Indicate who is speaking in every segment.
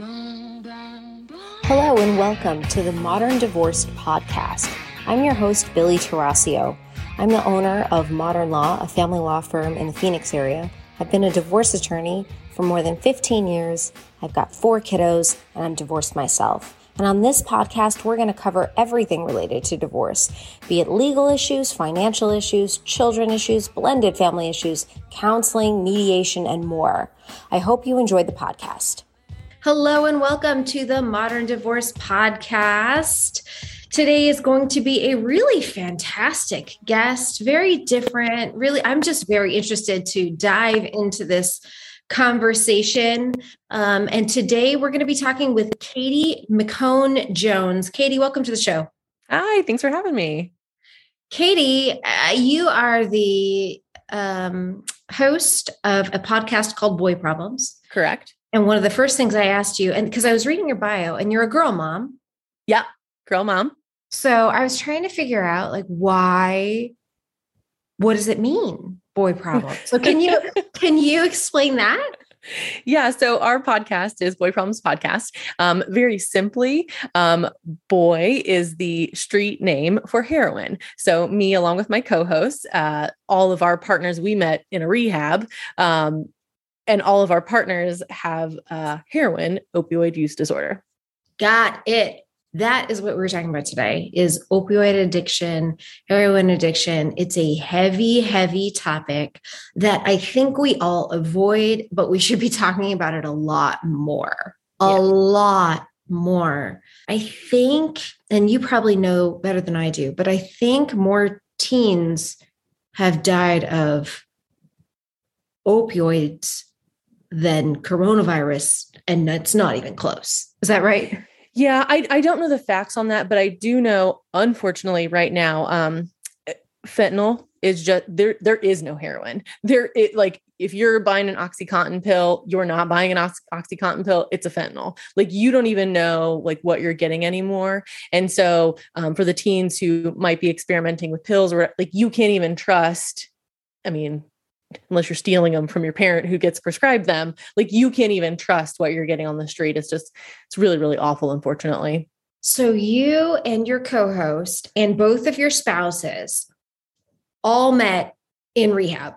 Speaker 1: Hello and welcome to the Modern Divorce Podcast. I'm your host, Billie Tarascio. I'm the owner of Modern Law, a family law firm in the Phoenix area. I've been a divorce attorney for more than 15 years. I've got four kiddos and I'm divorced myself. And on this podcast, we're going to cover everything related to divorce, be it legal issues, financial issues, children issues, blended family issues, counseling, mediation, and more. I hope you enjoyed the podcast. Hello, and welcome to the Modern Divorce Podcast. Today is going to be a really fantastic guest, very different. Really, I'm just very interested to dive into this conversation. Um, and today we're going to be talking with Katie McCone Jones. Katie, welcome to the show.
Speaker 2: Hi, thanks for having me.
Speaker 1: Katie, uh, you are the um, host of a podcast called Boy Problems.
Speaker 2: Correct.
Speaker 1: And one of the first things I asked you, and because I was reading your bio, and you're a girl mom.
Speaker 2: Yeah, girl mom.
Speaker 1: So I was trying to figure out like why, what does it mean, boy problem? So can you can you explain that?
Speaker 2: Yeah, so our podcast is Boy Problems Podcast. Um, very simply, um, boy is the street name for heroin. So, me, along with my co hosts, uh, all of our partners we met in a rehab. Um, and all of our partners have uh, heroin opioid use disorder.
Speaker 1: Got it. That is what we're talking about today is opioid addiction, heroin addiction. It's a heavy, heavy topic that I think we all avoid, but we should be talking about it a lot more. A yeah. lot more. I think, and you probably know better than I do, but I think more teens have died of opioids than coronavirus, and that's not even close. Is that right?
Speaker 2: Yeah, I, I don't know the facts on that, but I do know, unfortunately, right now, um, fentanyl is just there. There is no heroin. There, it like if you're buying an OxyContin pill, you're not buying an Oxy- OxyContin pill. It's a fentanyl. Like you don't even know like what you're getting anymore. And so, um, for the teens who might be experimenting with pills, or like you can't even trust. I mean, unless you're stealing them from your parent who gets prescribed them like you can't even trust what you're getting on the street. It's just it's really really awful unfortunately.
Speaker 1: So you and your co-host and both of your spouses all met in rehab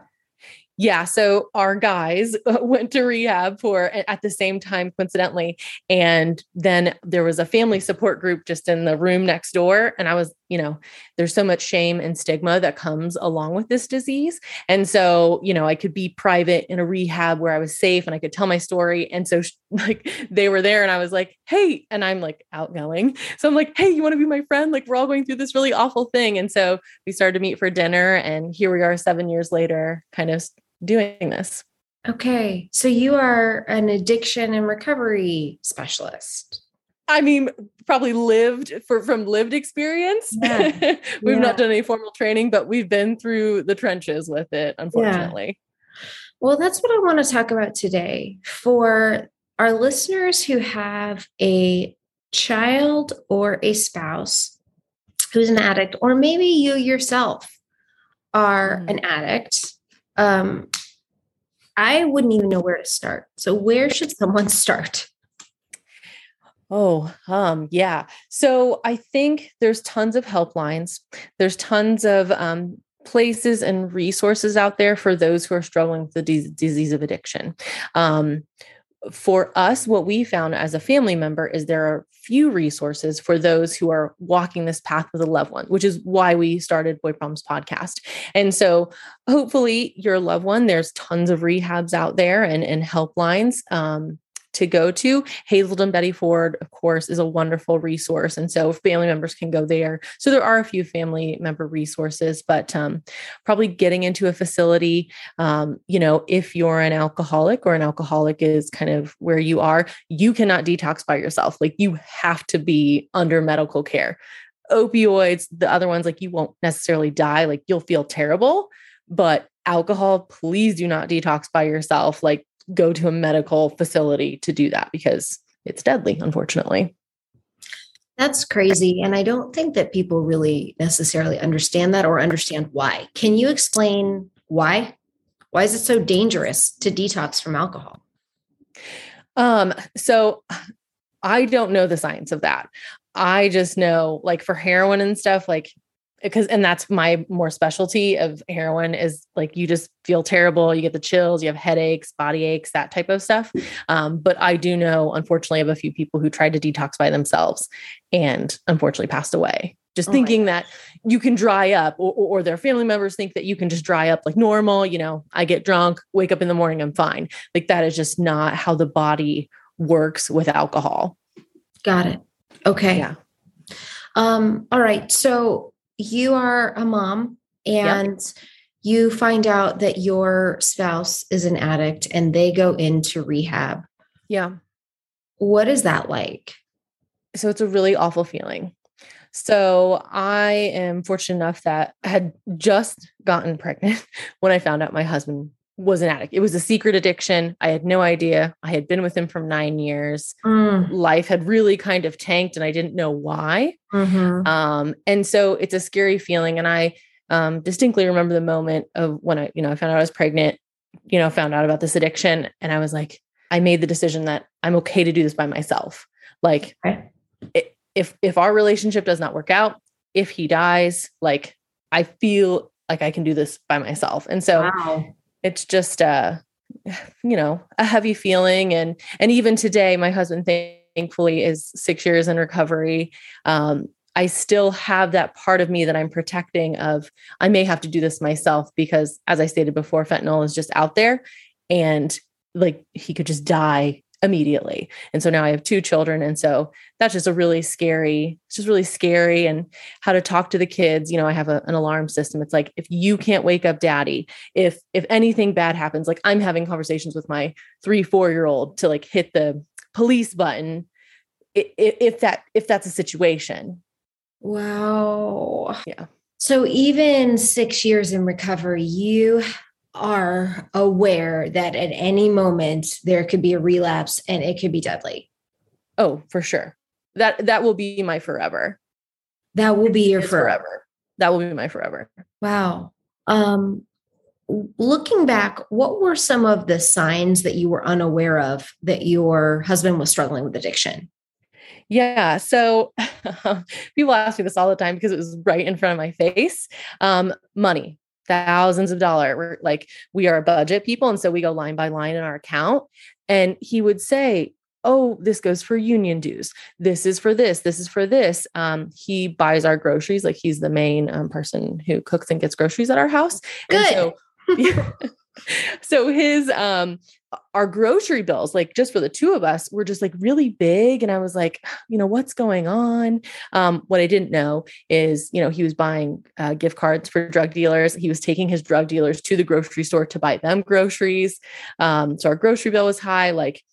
Speaker 2: yeah. So our guys went to rehab for at the same time, coincidentally. And then there was a family support group just in the room next door. And I was, you know, there's so much shame and stigma that comes along with this disease. And so, you know, I could be private in a rehab where I was safe and I could tell my story. And so, like, they were there and I was like, hey, and I'm like outgoing. So I'm like, hey, you want to be my friend? Like, we're all going through this really awful thing. And so we started to meet for dinner. And here we are seven years later, kind of doing this.
Speaker 1: Okay. So you are an addiction and recovery specialist.
Speaker 2: I mean, probably lived for from lived experience. Yeah. we've yeah. not done any formal training, but we've been through the trenches with it, unfortunately. Yeah.
Speaker 1: Well, that's what I want to talk about today. For our listeners who have a child or a spouse who's an addict, or maybe you yourself are mm. an addict, um, I wouldn't even know where to start. So, where should someone start?
Speaker 2: Oh, um, yeah. So I think there's tons of helplines. There's tons of um, places and resources out there for those who are struggling with the d- disease of addiction. Um, for us, what we found as a family member is there are few resources for those who are walking this path with a loved one, which is why we started Boy Problems podcast. And so, hopefully, your loved one, there's tons of rehabs out there and, and helplines. Um, to go to. Hazelden Betty Ford, of course, is a wonderful resource. And so family members can go there. So there are a few family member resources, but um, probably getting into a facility, um, you know, if you're an alcoholic or an alcoholic is kind of where you are, you cannot detox by yourself. Like you have to be under medical care. Opioids, the other ones, like you won't necessarily die, like you'll feel terrible, but alcohol, please do not detox by yourself. Like go to a medical facility to do that because it's deadly, unfortunately.
Speaker 1: That's crazy. And I don't think that people really necessarily understand that or understand why. Can you explain why? Why is it so dangerous to detox from alcohol?
Speaker 2: Um, so I don't know the science of that. I just know like for heroin and stuff, like because and that's my more specialty of heroin is like you just feel terrible you get the chills you have headaches body aches that type of stuff. Um, but i do know unfortunately of a few people who tried to detox by themselves and unfortunately passed away. Just oh thinking that you can dry up or, or, their family members think that you can just dry up like normal you know i get drunk wake up in the morning i'm fine. Like that is just not how the body works with alcohol.
Speaker 1: Got it. Okay.
Speaker 2: Yeah.
Speaker 1: Um all right. So you are a mom and yep. you find out that your spouse is an addict and they go into rehab.
Speaker 2: Yeah.
Speaker 1: What is that like?
Speaker 2: So it's a really awful feeling. So I am fortunate enough that I had just gotten pregnant when I found out my husband was an addict. It was a secret addiction. I had no idea. I had been with him for nine years. Mm. Life had really kind of tanked and I didn't know why. Mm-hmm. Um, and so it's a scary feeling. And I um, distinctly remember the moment of when I, you know, I found out I was pregnant, you know, found out about this addiction. And I was like, I made the decision that I'm okay to do this by myself. Like okay. it, if, if our relationship does not work out, if he dies, like I feel like I can do this by myself. And so wow it's just a you know a heavy feeling. And and even today my husband thankfully is six years in recovery. Um I still have that part of me that I'm protecting of I may have to do this myself because as I stated before fentanyl is just out there. And like he could just die immediately. And so now I have two children. And so that's just a really scary, it's just really scary. And how to talk to the kids. You know, I have a, an alarm system. It's like if you can't wake up daddy, if if anything bad happens, like I'm having conversations with my three, four year old to like hit the police button if, if that if that's a situation.
Speaker 1: Wow.
Speaker 2: Yeah.
Speaker 1: So even six years in recovery, you are aware that at any moment there could be a relapse and it could be deadly.
Speaker 2: Oh, for sure. That that will be my forever.
Speaker 1: That will be your forever. forever.
Speaker 2: That will be my forever.
Speaker 1: Wow. Um looking back, what were some of the signs that you were unaware of that your husband was struggling with addiction?
Speaker 2: Yeah. So people ask me this all the time because it was right in front of my face. Um, money, thousands of dollars. We're like, we are budget people. And so we go line by line in our account. And he would say, Oh, this goes for union dues. This is for this. This is for this. Um, he buys our groceries. Like he's the main um, person who cooks and gets groceries at our house.
Speaker 1: Good. So,
Speaker 2: so his um our grocery bills, like just for the two of us, were just like really big. And I was like, you know, what's going on? Um, what I didn't know is, you know, he was buying uh, gift cards for drug dealers. He was taking his drug dealers to the grocery store to buy them groceries. Um, so our grocery bill was high. Like,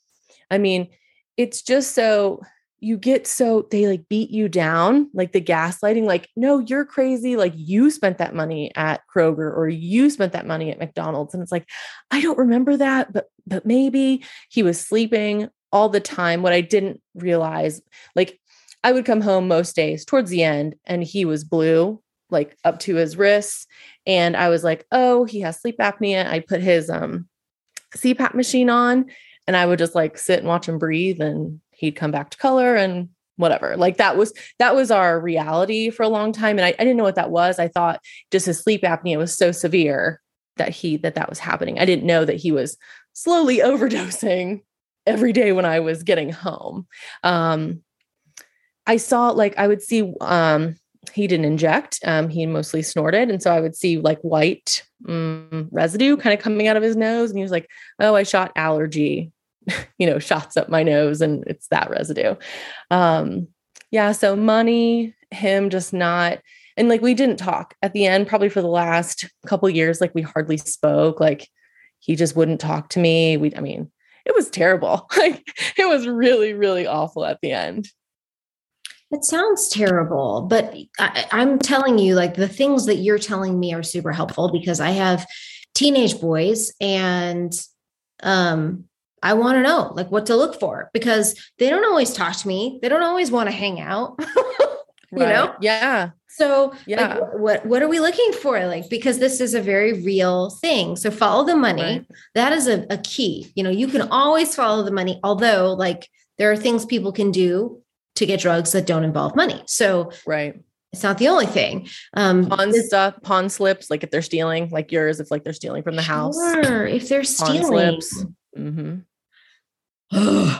Speaker 2: I mean, it's just so you get so they like beat you down, like the gaslighting, like, no, you're crazy. Like you spent that money at Kroger or you spent that money at McDonald's. And it's like, I don't remember that, but but maybe he was sleeping all the time. What I didn't realize, like I would come home most days towards the end and he was blue, like up to his wrists. And I was like, oh, he has sleep apnea. I put his um CPAP machine on and I would just like sit and watch him breathe and he'd come back to color and whatever. Like that was that was our reality for a long time. And I, I, didn't know what that was. I thought just his sleep apnea was so severe that he that that was happening. I didn't know that he was slowly overdosing every day when i was getting home. Um i saw like i would see um he didn't inject. Um he mostly snorted. And so i would see like white um, residue kind of coming out of his nose. And he was like oh i shot allergy you know, shots up my nose and it's that residue. Um, yeah. So money, him just not, and like we didn't talk at the end, probably for the last couple years, like we hardly spoke. Like he just wouldn't talk to me. We, I mean, it was terrible. Like it was really, really awful at the end.
Speaker 1: It sounds terrible, but I, I'm telling you, like the things that you're telling me are super helpful because I have teenage boys and um I want to know like what to look for because they don't always talk to me. They don't always want to hang out. you
Speaker 2: Right.
Speaker 1: know?
Speaker 2: Yeah.
Speaker 1: So,
Speaker 2: Yeah.
Speaker 1: like, what what are we looking for? Like, because this is a very real thing. So, follow the money.
Speaker 2: Right.
Speaker 1: That is a, a key. You know, you can always follow the money. Although, like, there are things people can do to get drugs that don't involve money. So,
Speaker 2: Right.
Speaker 1: it's not the only thing. Um,
Speaker 2: Pawn stuff, pawn slips, like if they're stealing, like yours, if like they're stealing from the house.
Speaker 1: Sure, if they're
Speaker 2: Pawn
Speaker 1: stealing.
Speaker 2: slips. Hmm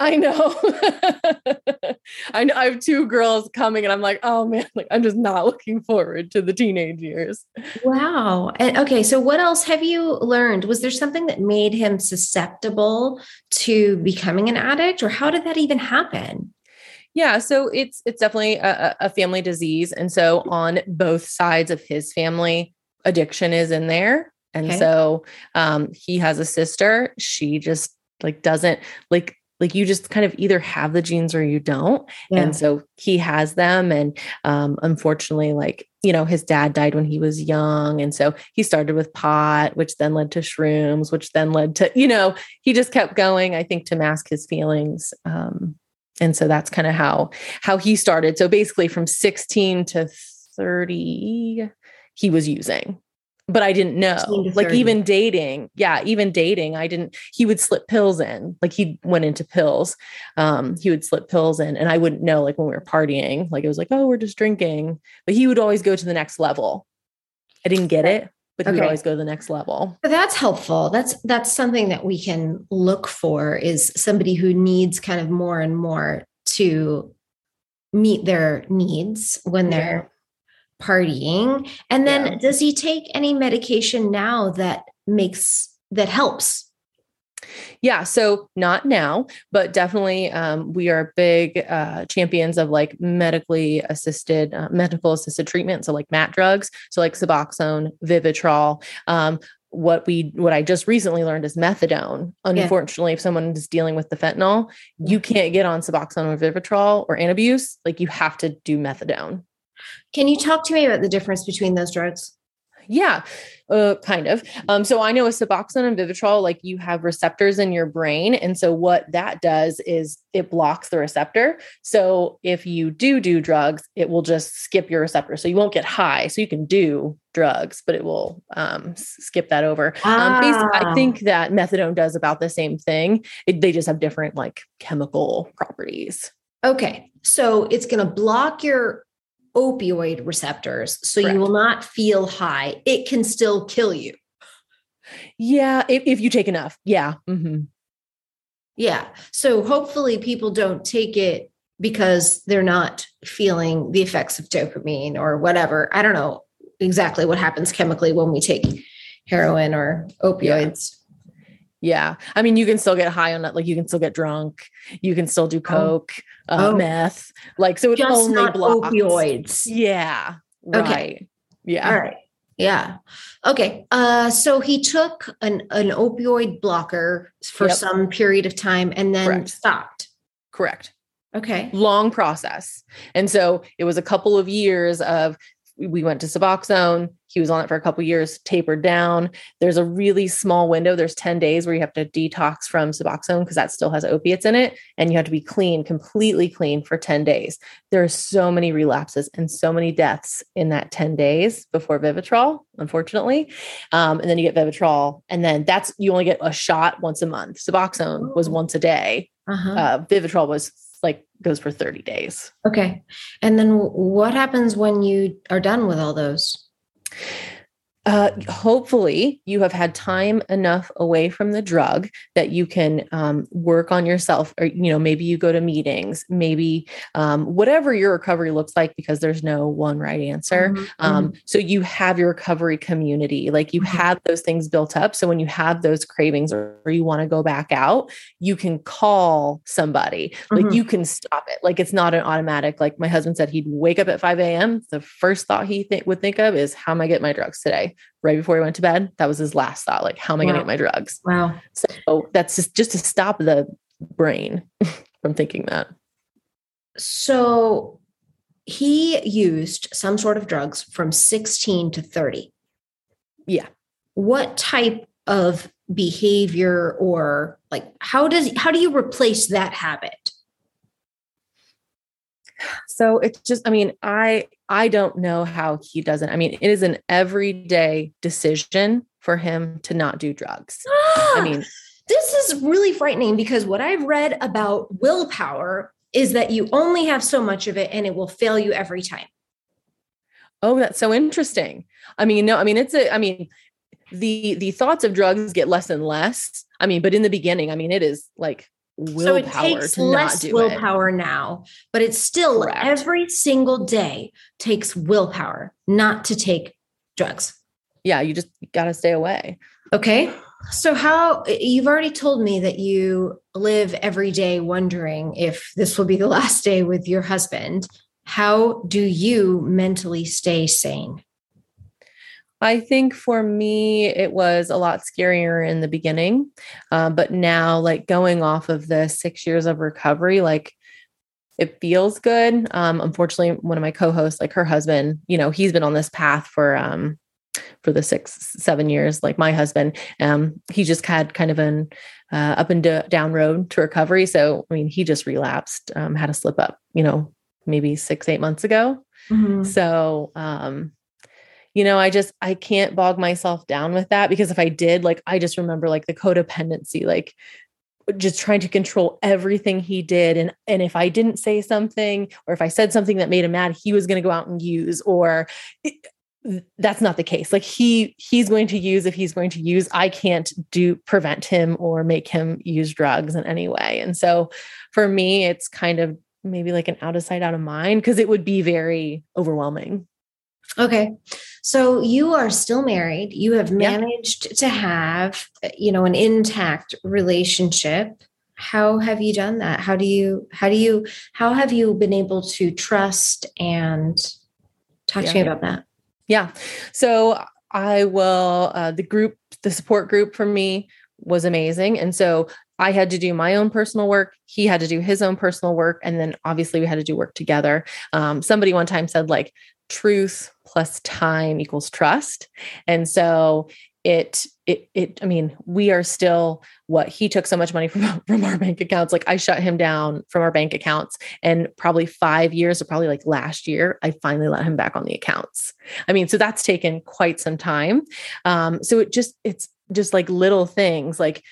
Speaker 2: I know. I know. I have two girls coming, and I'm like, oh man, like I'm just not looking forward to the teenage years.
Speaker 1: Wow. And okay, so what else have you learned? Was there something that made him susceptible to becoming an addict, or how did that even happen?
Speaker 2: Yeah, so it's it's definitely a, a a family disease, and so on both sides of his family, addiction is in there, and
Speaker 1: Okay.
Speaker 2: so um, he has a sister. She just like doesn't like like you just kind of either have the genes or you don't, and so he has them, and um, unfortunately, like you know, his dad died when he was young, and so he started with pot, which then led to shrooms, which then led to you know, he just kept going. I think to mask his feelings. Um, and so that's kind of how how he started so basically from 16 to 30 he was using but i didn't know. Like even dating yeah even dating i didn't he would slip pills in like he went into pills um he would slip pills in and i wouldn't know like when we were partying like it was like oh we're just drinking but he would always go to the next level. I didn't get it but he would always go to the next level.
Speaker 1: That's helpful. That's that's something that we can look for is somebody who needs kind of more and more to meet their needs when they're partying. And then
Speaker 2: Yeah.
Speaker 1: does he take any medication now that makes that helps?
Speaker 2: Yeah, so not now, but definitely um, we are big uh, champions of like medically assisted, uh, medical assisted treatment. So like MAT drugs, so like Suboxone, Vivitrol. Um, what we what I just recently learned is methadone. Unfortunately, if someone is dealing with the fentanyl, you can't get on Suboxone or Vivitrol or Antabuse. Like you have to do methadone.
Speaker 1: Can you talk to me about the difference between those drugs?
Speaker 2: Yeah, uh, kind of. Um, so I know with Suboxone and Vivitrol, like you have receptors in your brain, and so what that does is it blocks the receptor. So if you do do drugs, it will just skip your receptor, so you won't get high. So you can do drugs, but it will um, skip that over. Um,
Speaker 1: Ah.
Speaker 2: I think that methadone does about the same thing. It, they just have different like chemical properties.
Speaker 1: Okay. So it's going to block your opioid receptors so
Speaker 2: Correct.
Speaker 1: you will not feel high. It can still kill you.
Speaker 2: Yeah, if, if you take enough. Yeah. mhm.
Speaker 1: Yeah. So hopefully people don't take it because they're not feeling the effects of dopamine or whatever. I don't know exactly what happens chemically when we take heroin or opioids.
Speaker 2: Yeah. I mean, you can still get high on it. Like you can still get drunk. You can still do coke, uh,
Speaker 1: Oh.
Speaker 2: meth. Like, so it
Speaker 1: Just
Speaker 2: only
Speaker 1: not
Speaker 2: blocks.
Speaker 1: opioids.
Speaker 2: Yeah.
Speaker 1: Okay.
Speaker 2: Yeah.
Speaker 1: All right. Yeah. Okay. Uh, so he took an, an opioid blocker for
Speaker 2: Yep.
Speaker 1: some period of time and then
Speaker 2: Correct.
Speaker 1: stopped.
Speaker 2: Correct.
Speaker 1: Okay.
Speaker 2: Long process. And so it was a couple of years of, we went to Suboxone. He was on it for a couple of years, tapered down. There's a really small window. There's 10 days where you have to detox from Suboxone because that still has opiates in it. And you have to be clean, completely clean for 10 days. There are so many relapses and so many deaths in that 10 days before Vivitrol, unfortunately. Um, and then you get Vivitrol. And then that's, you only get a shot once a month. Suboxone was
Speaker 1: Oh.
Speaker 2: once a day.
Speaker 1: Uh-huh.
Speaker 2: Uh, Vivitrol was like, goes for 30 days.
Speaker 1: okay. And then what happens when you are done with all those?
Speaker 2: Uh, hopefully, you have had time enough away from the drug that you can um, work on yourself, or you know, maybe you go to meetings, maybe um, whatever your recovery looks like, because there's no one right answer.
Speaker 1: Mhm,
Speaker 2: Um, so you have your recovery community, like you
Speaker 1: Mhm.
Speaker 2: have those things built up. So when you have those cravings or, or you want to go back out, you can call somebody. Like
Speaker 1: Mhm.
Speaker 2: you can stop it. Like it's not an automatic. Like my husband said, he'd wake up at 5 a.m. The first thought he th- would think of is, "How am I getting my drugs today?" Right before he went to bed, that was his last thought. Like, "How am I going to get my drugs?"
Speaker 1: Wow.
Speaker 2: So that's just just to stop the brain from thinking that.
Speaker 1: So he used some sort of drugs from 16 to 30.
Speaker 2: Yeah.
Speaker 1: What type of behavior or like how does how do you replace that habit?
Speaker 2: So it's just, I mean, I I don't know how he doesn't. I mean, it is an everyday decision for him to not do drugs. I mean,
Speaker 1: this is really frightening because what I've read about willpower is that you only have so much of it and it will fail you every time.
Speaker 2: Oh, that's so interesting. I mean, no, I mean, it's a, I mean, the the thoughts of drugs get less and less. I mean, but in the beginning, I mean, it is like willpower so it takes to less
Speaker 1: willpower
Speaker 2: it.
Speaker 1: now, but it's still Correct. every single day takes willpower not to take drugs.
Speaker 2: Yeah, you just got to stay away.
Speaker 1: Okay. So, how you've already told me that you live every day wondering if this will be the last day with your husband. How do you mentally stay sane?
Speaker 2: I think for me, it was a lot scarier in the beginning. Um, but now, like going off of the six years of recovery, like it feels good. Um, unfortunately, one of my co-hosts, like her husband, you know, he's been on this path for um, for the six seven years like my husband um he just had kind of an uh, up and d- down road to recovery so i mean he just relapsed um, had a slip up you know maybe six eight months ago mm-hmm. so um you know i just i can't bog myself down with that because if i did like i just remember like the codependency like uh, just trying to control everything he did and and if i didn't say something or if i said something that made him mad he was going to go out and use or eh, that's not the case. Like he he's going to use if he's going to use. I can't do prevent him or make him use drugs in any way. And so for me it's kind of maybe like an out of sight out of mind because it would be very overwhelming
Speaker 1: okay so you are still married you have managed yeah. to have you know an intact relationship how have you done that how do you how do you how have you been able to trust and talk yeah. to me about that
Speaker 2: yeah. So I will, uh, the group, the support group for me was amazing. And so I had to do my own personal work. He had to do his own personal work. And then obviously we had to do work together. Um, somebody one time said, like, truth plus time equals trust. And so it it it i mean we are still what he took so much money from from our bank accounts like i shut him down from our bank accounts. And probably 5 years or probably like last year i finally let him back on the accounts. I mean so that's taken quite some time. Um so it just it's just like little things like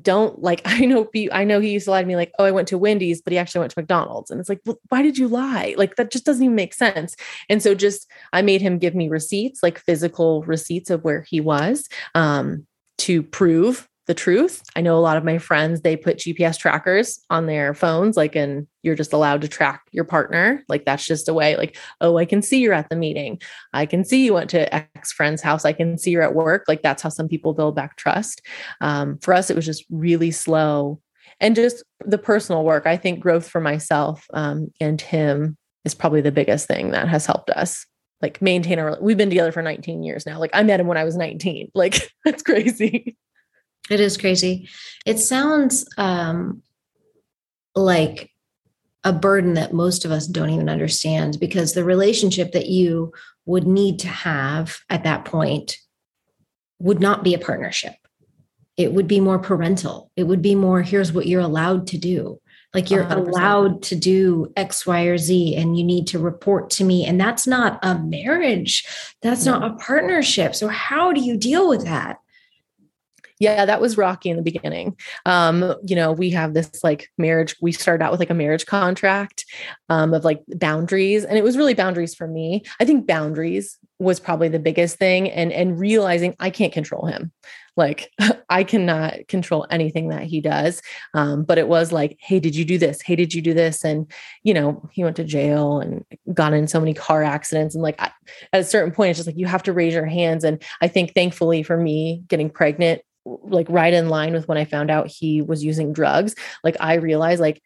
Speaker 2: don't like I know I know he used to lie to me like, oh, I went to Wendy's, but he actually went to McDonald's. And it's like, well, why did you lie? Like that just doesn't even make sense. And so just I made him give me receipts, like physical receipts of where he was, um, to prove the truth. I know a lot of my friends, they put GPS trackers on their phones, like, and you're just allowed to track your partner. Like, that's just a way, like, oh, I can see you're at the meeting. I can see you went to X friend's house. I can see you're at work. Like, that's how some people build back trust. Um, for us, it was just really slow. And just the personal work, I think growth for myself um, and him is probably the biggest thing that has helped us like maintain our we've been together for 19 years now like i met him when i was 19 like that's crazy
Speaker 1: it is crazy. It sounds um, like a burden that most of us don't even understand because the relationship that you would need to have at that point would not be a partnership. It would be more parental. It would be more here's what you're allowed to do. Like you're 100%. allowed to do X, Y, or Z, and you need to report to me. And that's not a marriage. That's no. not a partnership. So, how do you deal with that?
Speaker 2: Yeah, that was rocky in the beginning. Um, you know, we have this like marriage, we started out with like a marriage contract um, of like boundaries. And it was really boundaries for me. I think boundaries was probably the biggest thing and and realizing I can't control him. Like I cannot control anything that he does. Um, but it was like, hey, did you do this? Hey, did you do this? And you know, he went to jail and got in so many car accidents. And like I, at a certain point, it's just like you have to raise your hands. And I think thankfully for me, getting pregnant like right in line with when I found out he was using drugs, like I realized like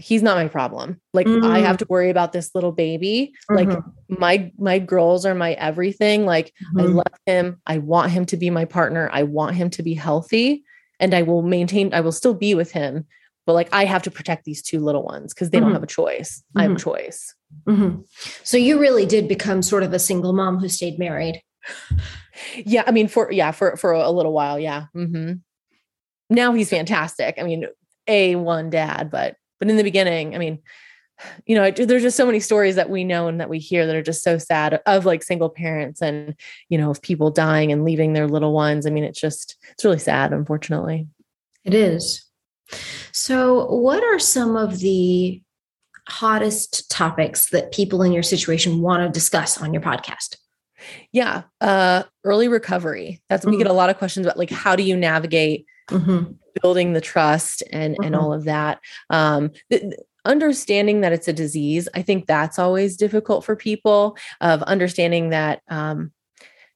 Speaker 2: he's not my problem. Like mm. I have mm. to worry about this little baby. Mm-hmm. Like my my girls are my everything. Like mm-hmm. I love him. I want him to be my partner. I want him to be healthy and I will maintain I will still be with him. But like I have to protect these two little ones because they mm-hmm. don't have a choice. I have a mm-hmm. choice.
Speaker 1: Mm-hmm. So you really did become sort of a single mom who stayed married
Speaker 2: yeah, I mean, for yeah, for for a little while, yeah. Mm-hmm. Now he's fantastic. I mean, a one dad, but but in the beginning, I mean, you know, there's just so many stories that we know and that we hear that are just so sad of like single parents and, you know, of people dying and leaving their little ones. I mean, it's just, it's really sad, unfortunately.
Speaker 1: It is. So, what are some of the hottest topics that people in your situation want to discuss on your podcast?
Speaker 2: Yeah, uh, early recovery. That's mm-hmm. we get mm. a lot of questions about like how do you navigate mm-hmm. building the trust and mm-hmm. and all of that. Um, th- understanding that it's a disease, I think that's always difficult for people. Of understanding that um,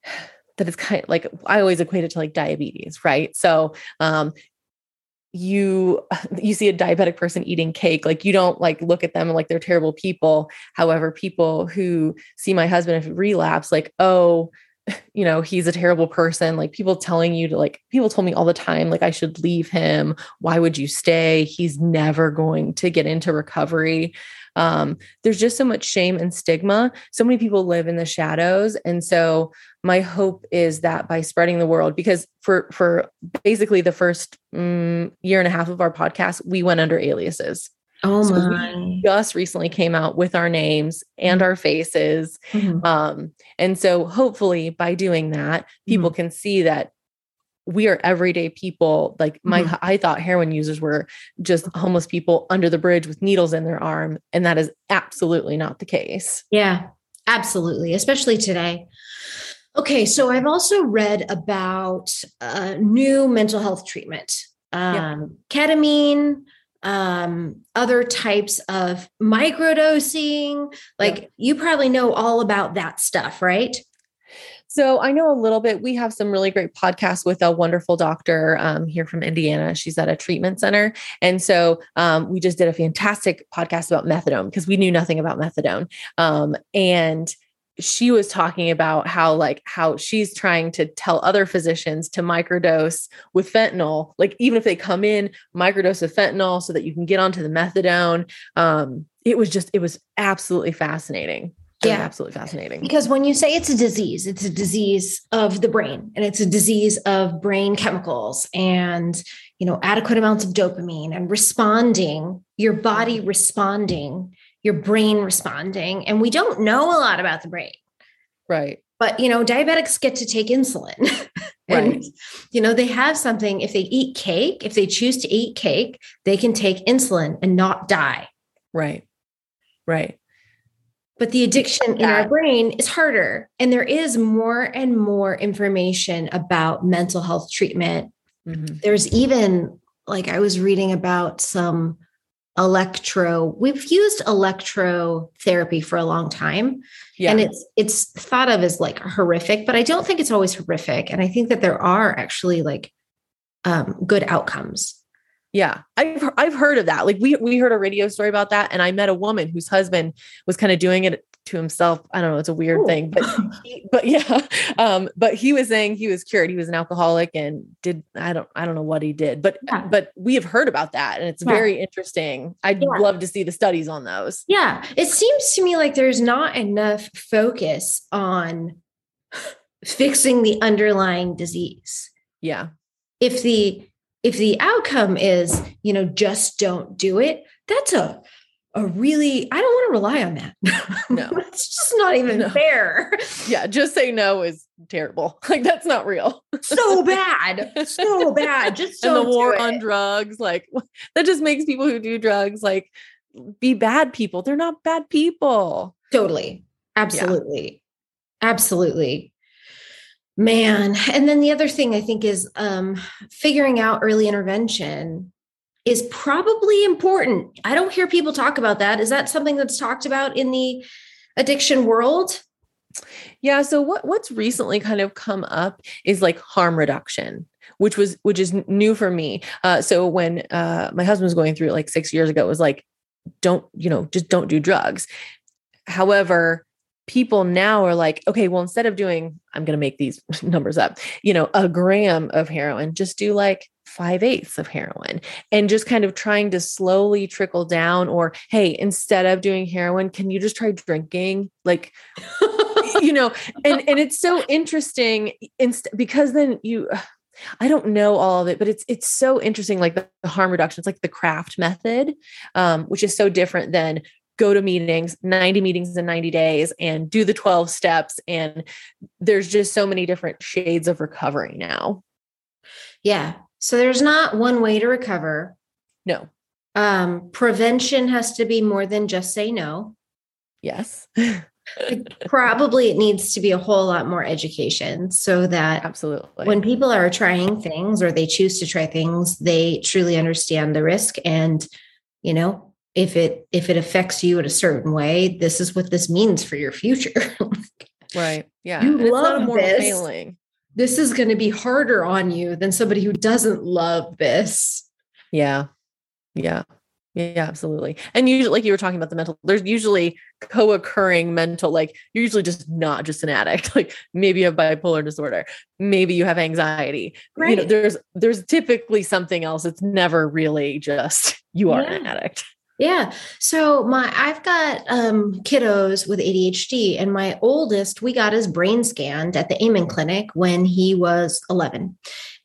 Speaker 2: that it's kind of like I always equate it to like diabetes, right? So um, you you see a diabetic person eating cake like you don't like look at them like they're terrible people. However people who see my husband if relapse like oh you know he's a terrible person like people telling you to like people told me all the time like i should leave him. Why would you stay? He's never going to get into recovery um, there's just so much shame and stigma. So many people live in the shadows. And so my hope is that by spreading the world, because for for basically the first um, year and a half of our podcast, we went under aliases.
Speaker 1: Oh so my!
Speaker 2: just recently came out with our names and our faces, mm-hmm. um, and so hopefully by doing that, people mm-hmm. can see that we are everyday people. Like my, mm-hmm. I thought heroin users were just homeless people under the bridge with needles in their arm. And that is absolutely not the case.
Speaker 1: Yeah, absolutely. Especially today. Okay. So I've also read about uh, new mental health treatment, um, yeah. ketamine, um, other types of microdosing. Like yeah. you probably know all about that stuff, right?
Speaker 2: So I know a little bit. We have some really great podcasts with a wonderful doctor um, here from Indiana. She's at a treatment center. And so um, we just did a fantastic podcast about methadone because we knew nothing about methadone. Um, and she was talking about how like how she's trying to tell other physicians to microdose with fentanyl like even if they come in microdose of fentanyl so that you can get onto the methadone um it was just it was absolutely fascinating yeah. absolutely fascinating.
Speaker 1: Because when you say it's a disease it's a disease of the brain and it's a disease of brain chemicals and you know adequate amounts of dopamine and responding your body mm-hmm. responding your brain responding and we don't know a lot about the brain.
Speaker 2: Right.
Speaker 1: But you know diabetics get to take insulin. And right. you know they have something if they eat cake if they choose to eat cake they can take insulin and not die.
Speaker 2: Right. Right
Speaker 1: but the addiction in our brain is harder. And there is more and more information about mental health treatment. Mm-hmm. There's even, like, I was reading about some electro we've used electrotherapy for a long time yeah. and it's it's thought of as like horrific but i don't think it's always horrific and i think that there are actually like um, good outcomes
Speaker 2: yeah, I've I've heard of that. Like we we heard a radio story about that, and I met a woman whose husband was kind of doing it to himself. I don't know, it's a weird Ooh. thing, but he, but yeah, um, but he was saying he was cured. He was an alcoholic and did I don't I don't know what he did, but yeah. but we have heard about that, and it's yeah. very interesting. I'd yeah. love to see the studies on those.
Speaker 1: Yeah, it seems to me like there's not enough focus on fixing the underlying disease.
Speaker 2: Yeah,
Speaker 1: if the if the outcome is you know just don't do it that's a a really i don't want to rely on that. No. It's just not even no. fair.
Speaker 2: Yeah just say no is terrible. Like that's not real.
Speaker 1: So bad so bad just
Speaker 2: and the war on drugs like that just makes people who do drugs like be bad people. They're not bad people.
Speaker 1: Totally. Absolutely. Yeah. absolutely Man. And then the other thing I think is um, figuring out early intervention is probably important. I don't hear people talk about that. Is that something that's talked about in the addiction world?
Speaker 2: Yeah, so what what's recently kind of come up is like harm reduction, which was which is new for me. Uh, so when uh, my husband was going through it like six years ago, it was like, don't you know, just don't do drugs. However, people now are like, okay, well, instead of doing, I'm going to make these numbers up, you know, a gram of heroin, just do like five eighths of heroin and just kind of trying to slowly trickle down. Or, hey, instead of doing heroin, can you just try drinking? Like, you know, and, and it's so interesting inst- because then you, I don't know all of it, but it's it's so interesting. Like the, the harm reduction, it's like the CRAFT method, um, which is so different than go to meetings 90 meetings in 90 days and do the 12 steps. And there's just so many different shades of recovery now.
Speaker 1: Yeah. So there's not one way to recover.
Speaker 2: No.
Speaker 1: Um prevention has to be more than just say no.
Speaker 2: Yes.
Speaker 1: Probably it needs to be a whole lot more education so that
Speaker 2: absolutely.
Speaker 1: when people are trying things or they choose to try things they truly understand the risk and you know if it if it affects you in a certain way this is what this means for your future
Speaker 2: right yeah
Speaker 1: you
Speaker 2: and
Speaker 1: love this
Speaker 2: failing.
Speaker 1: this is going to be harder on you than somebody who doesn't love this
Speaker 2: yeah yeah yeah, absolutely. And usually, like you were talking about the mental, there's usually co occurring mental, like you're usually just not just an addict. Like maybe you have bipolar disorder, maybe you have anxiety. Right. You know, there's there's typically something else. It's never really just you are yeah. an addict.
Speaker 1: Yeah. So my I've got um kiddos with ADHD and my oldest we got his brain scanned at the Amen clinic when he was 11.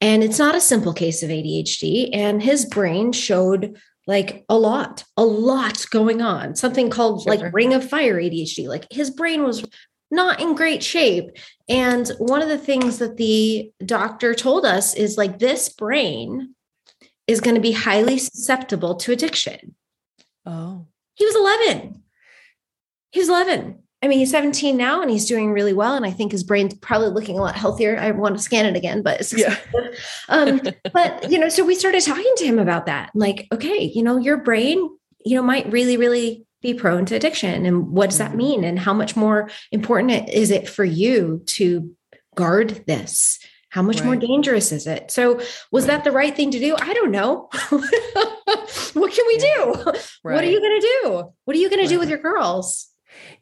Speaker 1: And it's not a simple case of ADHD and his brain showed like a lot, a lot going on, something called sure. like ring of fire ADHD. Like his brain was not in great shape. And one of the things that the doctor told us is like this brain is going to be highly susceptible to addiction.
Speaker 2: Oh.
Speaker 1: He was 11. He was 11. I mean, he's 17 now and he's doing really well. And I think his brain's probably looking a lot healthier. I want to scan it again, but it's yeah. um, but you know, so we started talking to him about that. Like, okay, you know, your brain, you know, might really, really be prone to addiction. And what does that mm-hmm. mean? And how much more important is it for you to guard this? How much right. more dangerous is it? So, was that the right thing to do? I don't know. what can we do? Right. What are you going to do? What are you going to do with your girls?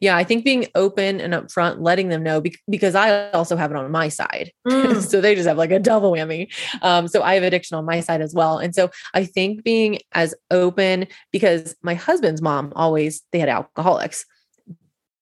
Speaker 2: yeah, I think being open and upfront, letting them know because I also have it on my side. Mm. so they just have like a double whammy. Um, so I have addiction on my side as well. And so I think being as open because my husband's mom always, they had alcoholics.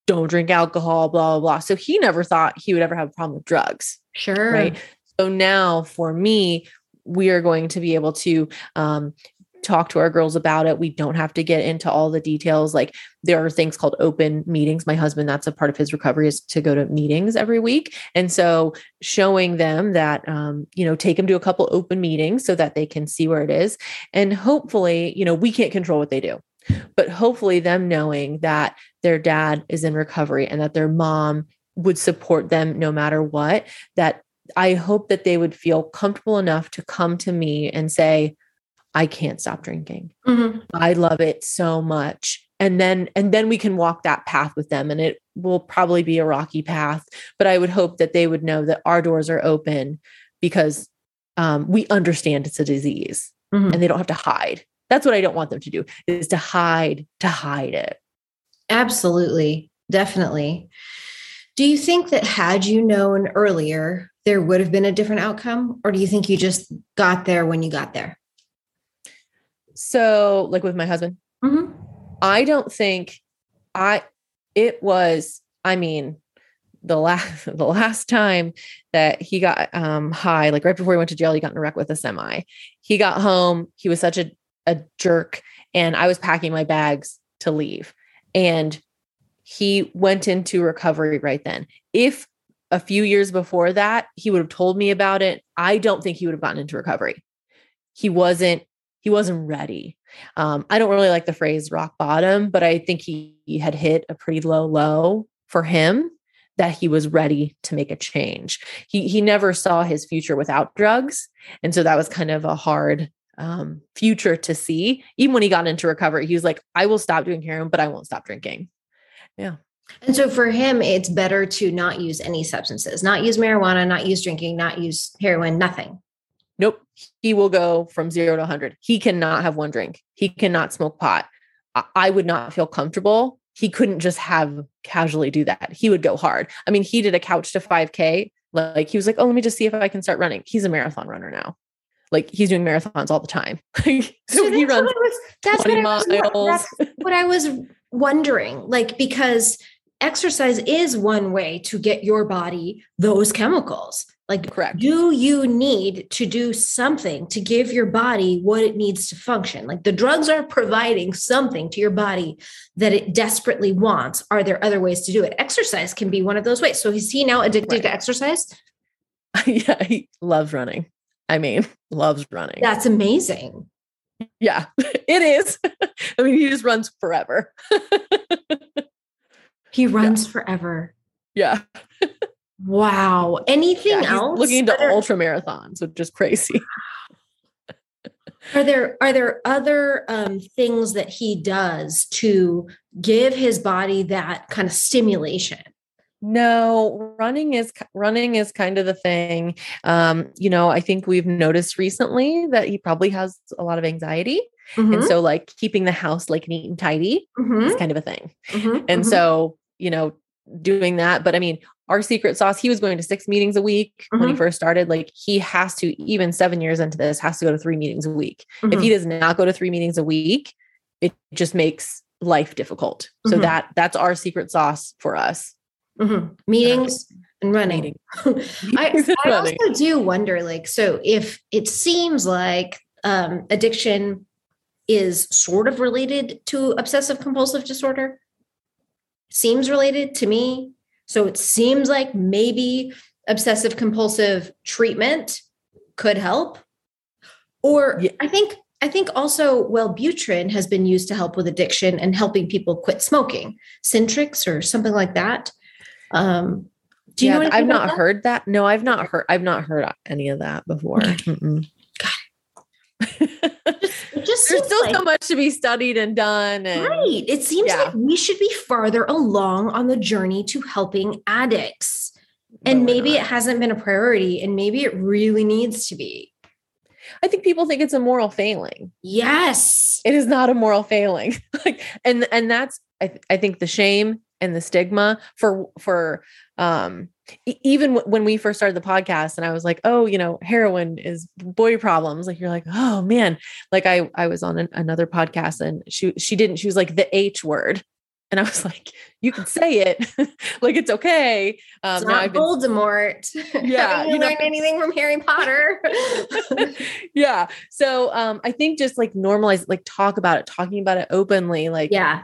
Speaker 2: Don't drink alcohol, blah, blah, blah. So he never thought he would ever have a problem with drugs.
Speaker 1: Sure.
Speaker 2: Right. So now for me, we are going to be able to um, talk to our girls about it. We don't have to get into all the details. Like there are things called open meetings. My husband, that's a part of his recovery is to go to meetings every week. And so showing them that, um, you know, take them to a couple open meetings so that they can see where it is. And hopefully, you know, we can't control what they do, but hopefully them knowing that their dad is in recovery and that their mom would support them no matter what, that I hope that they would feel comfortable enough to come to me and say, I can't stop drinking. Mm-hmm. I love it so much. And then and then we can walk that path with them and it will probably be a rocky path, but I would hope that they would know that our doors are open because um, we understand it's a disease mm-hmm. and they don't have to hide. That's what I don't want them to do is to hide to hide it.
Speaker 1: Absolutely. Definitely. Do you think that had you known earlier, there would have been a different outcome? Or do you think you just got there when you got there?
Speaker 2: So, like with my husband, mm-hmm. I don't think I, it was, I mean, the last the last time that he got um high, like right before he went to jail, he got in a wreck with a semi. He got home, he was such a, a jerk, and I was packing my bags to leave. And he went into recovery right then. If a few years before that, he would have told me about it. I don't think he would have gotten into recovery. He wasn't he wasn't ready. Um, I don't really like the phrase rock bottom, but I think he, he had hit a pretty low low for him that he was ready to make a change. He he never saw his future without drugs, and so that was kind of a hard um, future to see. Even when he got into recovery, he was like, "I will stop doing heroin, but I won't stop drinking." Yeah.
Speaker 1: And so for him, it's better to not use any substances, not use marijuana, not use drinking, not use heroin, nothing.
Speaker 2: Nope. He will go from zero to 100. He cannot have one drink. He cannot smoke pot. I would not feel comfortable. He couldn't just have casually do that. He would go hard. I mean, he did a couch to 5K. Like he was like, oh, let me just see if I can start running. He's a marathon runner now. Like he's doing marathons all the time. so, so he runs was,
Speaker 1: that's 20 what miles. Was, that's what I was wondering. Like, because exercise is one way to get your body those chemicals Like,
Speaker 2: Correct.
Speaker 1: do you need to do something to give your body what it needs to function? Like, the drugs are providing something to your body that it desperately wants. Are there other ways to do it? Exercise can be one of those ways. So, is he now addicted
Speaker 2: Right.
Speaker 1: to exercise?
Speaker 2: yeah, he loves running. I mean, loves running.
Speaker 1: That's amazing.
Speaker 2: Yeah, it is. I mean, he just runs forever.
Speaker 1: He runs forever.
Speaker 2: Yeah.
Speaker 1: Wow. Anything
Speaker 2: yeah
Speaker 1: else?
Speaker 2: looking into
Speaker 1: Are there-
Speaker 2: ultra marathons, which is crazy.
Speaker 1: Are there are there other um, things that he does to give his body that kind of stimulation?
Speaker 2: No, running is running is kind of the thing. Um, you know, I think we've noticed recently that he probably has a lot of anxiety. And
Speaker 1: Mhm,
Speaker 2: so like keeping the house like neat and tidy
Speaker 1: mhm,
Speaker 2: is kind of a thing.
Speaker 1: mhm,
Speaker 2: And
Speaker 1: mhm.
Speaker 2: so, you know, doing that, but I mean, our secret sauce, he was going to six meetings a week when he
Speaker 1: Mhm.
Speaker 2: first started. Like he has to, even seven years into this, has to go to three meetings a week. If he does not go to three meetings a week, it just makes life difficult. So that that's our secret sauce for us.
Speaker 1: Mhm. meetings and running. I, I also do wonder, like, so if it seems like um, addiction is sort of related to obsessive compulsive disorder, seems related to me. So it seems like maybe obsessive compulsive treatment could help. Or
Speaker 2: Yeah.
Speaker 1: I think I think also Wellbutrin has been used to help with addiction and helping people quit smoking, Centrix or something like that. Um, do you
Speaker 2: yeah,
Speaker 1: know?
Speaker 2: I've not
Speaker 1: that?
Speaker 2: heard that. No, I've not heard. I've not heard any of that before.
Speaker 1: Okay. It just
Speaker 2: There's still
Speaker 1: like,
Speaker 2: so much to be studied and done. And
Speaker 1: right. It seems
Speaker 2: Yeah.
Speaker 1: like we should be farther along on the journey to helping addicts.
Speaker 2: but
Speaker 1: And maybe
Speaker 2: not.
Speaker 1: it hasn't been a priority, and maybe it really needs to be.
Speaker 2: I think people think it's a moral failing.
Speaker 1: Yes.
Speaker 2: It is not a moral failing. like, and and that's I, th- I think the shame and the stigma for for um even w- when we first started the podcast and I was like, oh, you know, heroin is boy problems. Like you're like, oh man. Like I I was on an, another podcast and she she didn't. She was like the H word, and I was like, you can say it, like it's okay. Um,
Speaker 1: It's
Speaker 2: now I've been
Speaker 1: Voldemort.
Speaker 2: Yeah, you know-
Speaker 1: learned anything from Harry Potter?
Speaker 2: yeah. So um, I think just like normalize, like talk about it, talking about it openly. Like,
Speaker 1: yeah.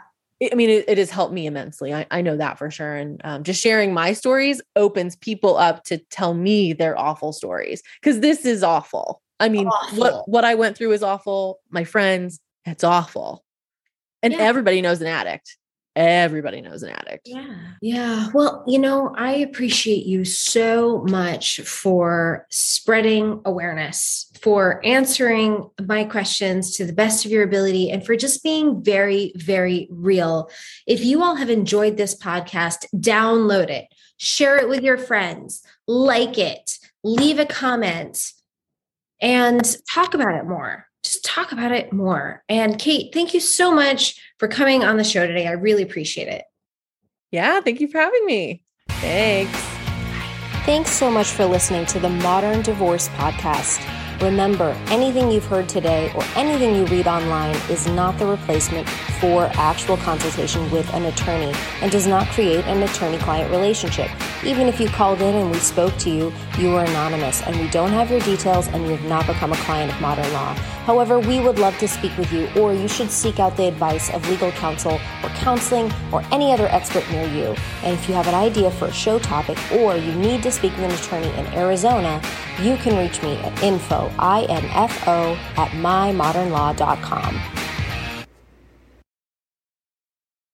Speaker 2: I mean, it, it has helped me immensely. I, I know that for sure. And um, just sharing my stories opens people up to tell me their awful stories because this is awful. I mean,
Speaker 1: Awful.
Speaker 2: what what I went through is awful. My friends, it's awful, and
Speaker 1: Yeah.
Speaker 2: everybody knows an addict. Everybody knows an addict.
Speaker 1: Yeah. Yeah. Well, you know, I appreciate you so much for spreading awareness, for answering my questions to the best of your ability, and for just being very, very real. If you all have enjoyed this podcast, download it, share it with your friends, like it, leave a comment, and talk about it more. Just talk about it more. And Kate, thank you so much for coming on the show today. I really appreciate it.
Speaker 2: Yeah. Thank you for having me. Thanks.
Speaker 1: Thanks so much for listening to the Modern Divorce Podcast. Remember, anything you've heard today or anything you read online is not the replacement for actual consultation with an attorney and does not create an attorney client relationship. Even if you called in and we spoke to you, you are anonymous and we don't have your details and you have not become a client of modern law. However, we would love to speak with you, or you should seek out the advice of legal counsel or counseling or any other expert near you. And if you have an idea for a show topic or you need to speak with an attorney in Arizona, you can reach me at info, I-N-F-O, at mymodernlaw.com.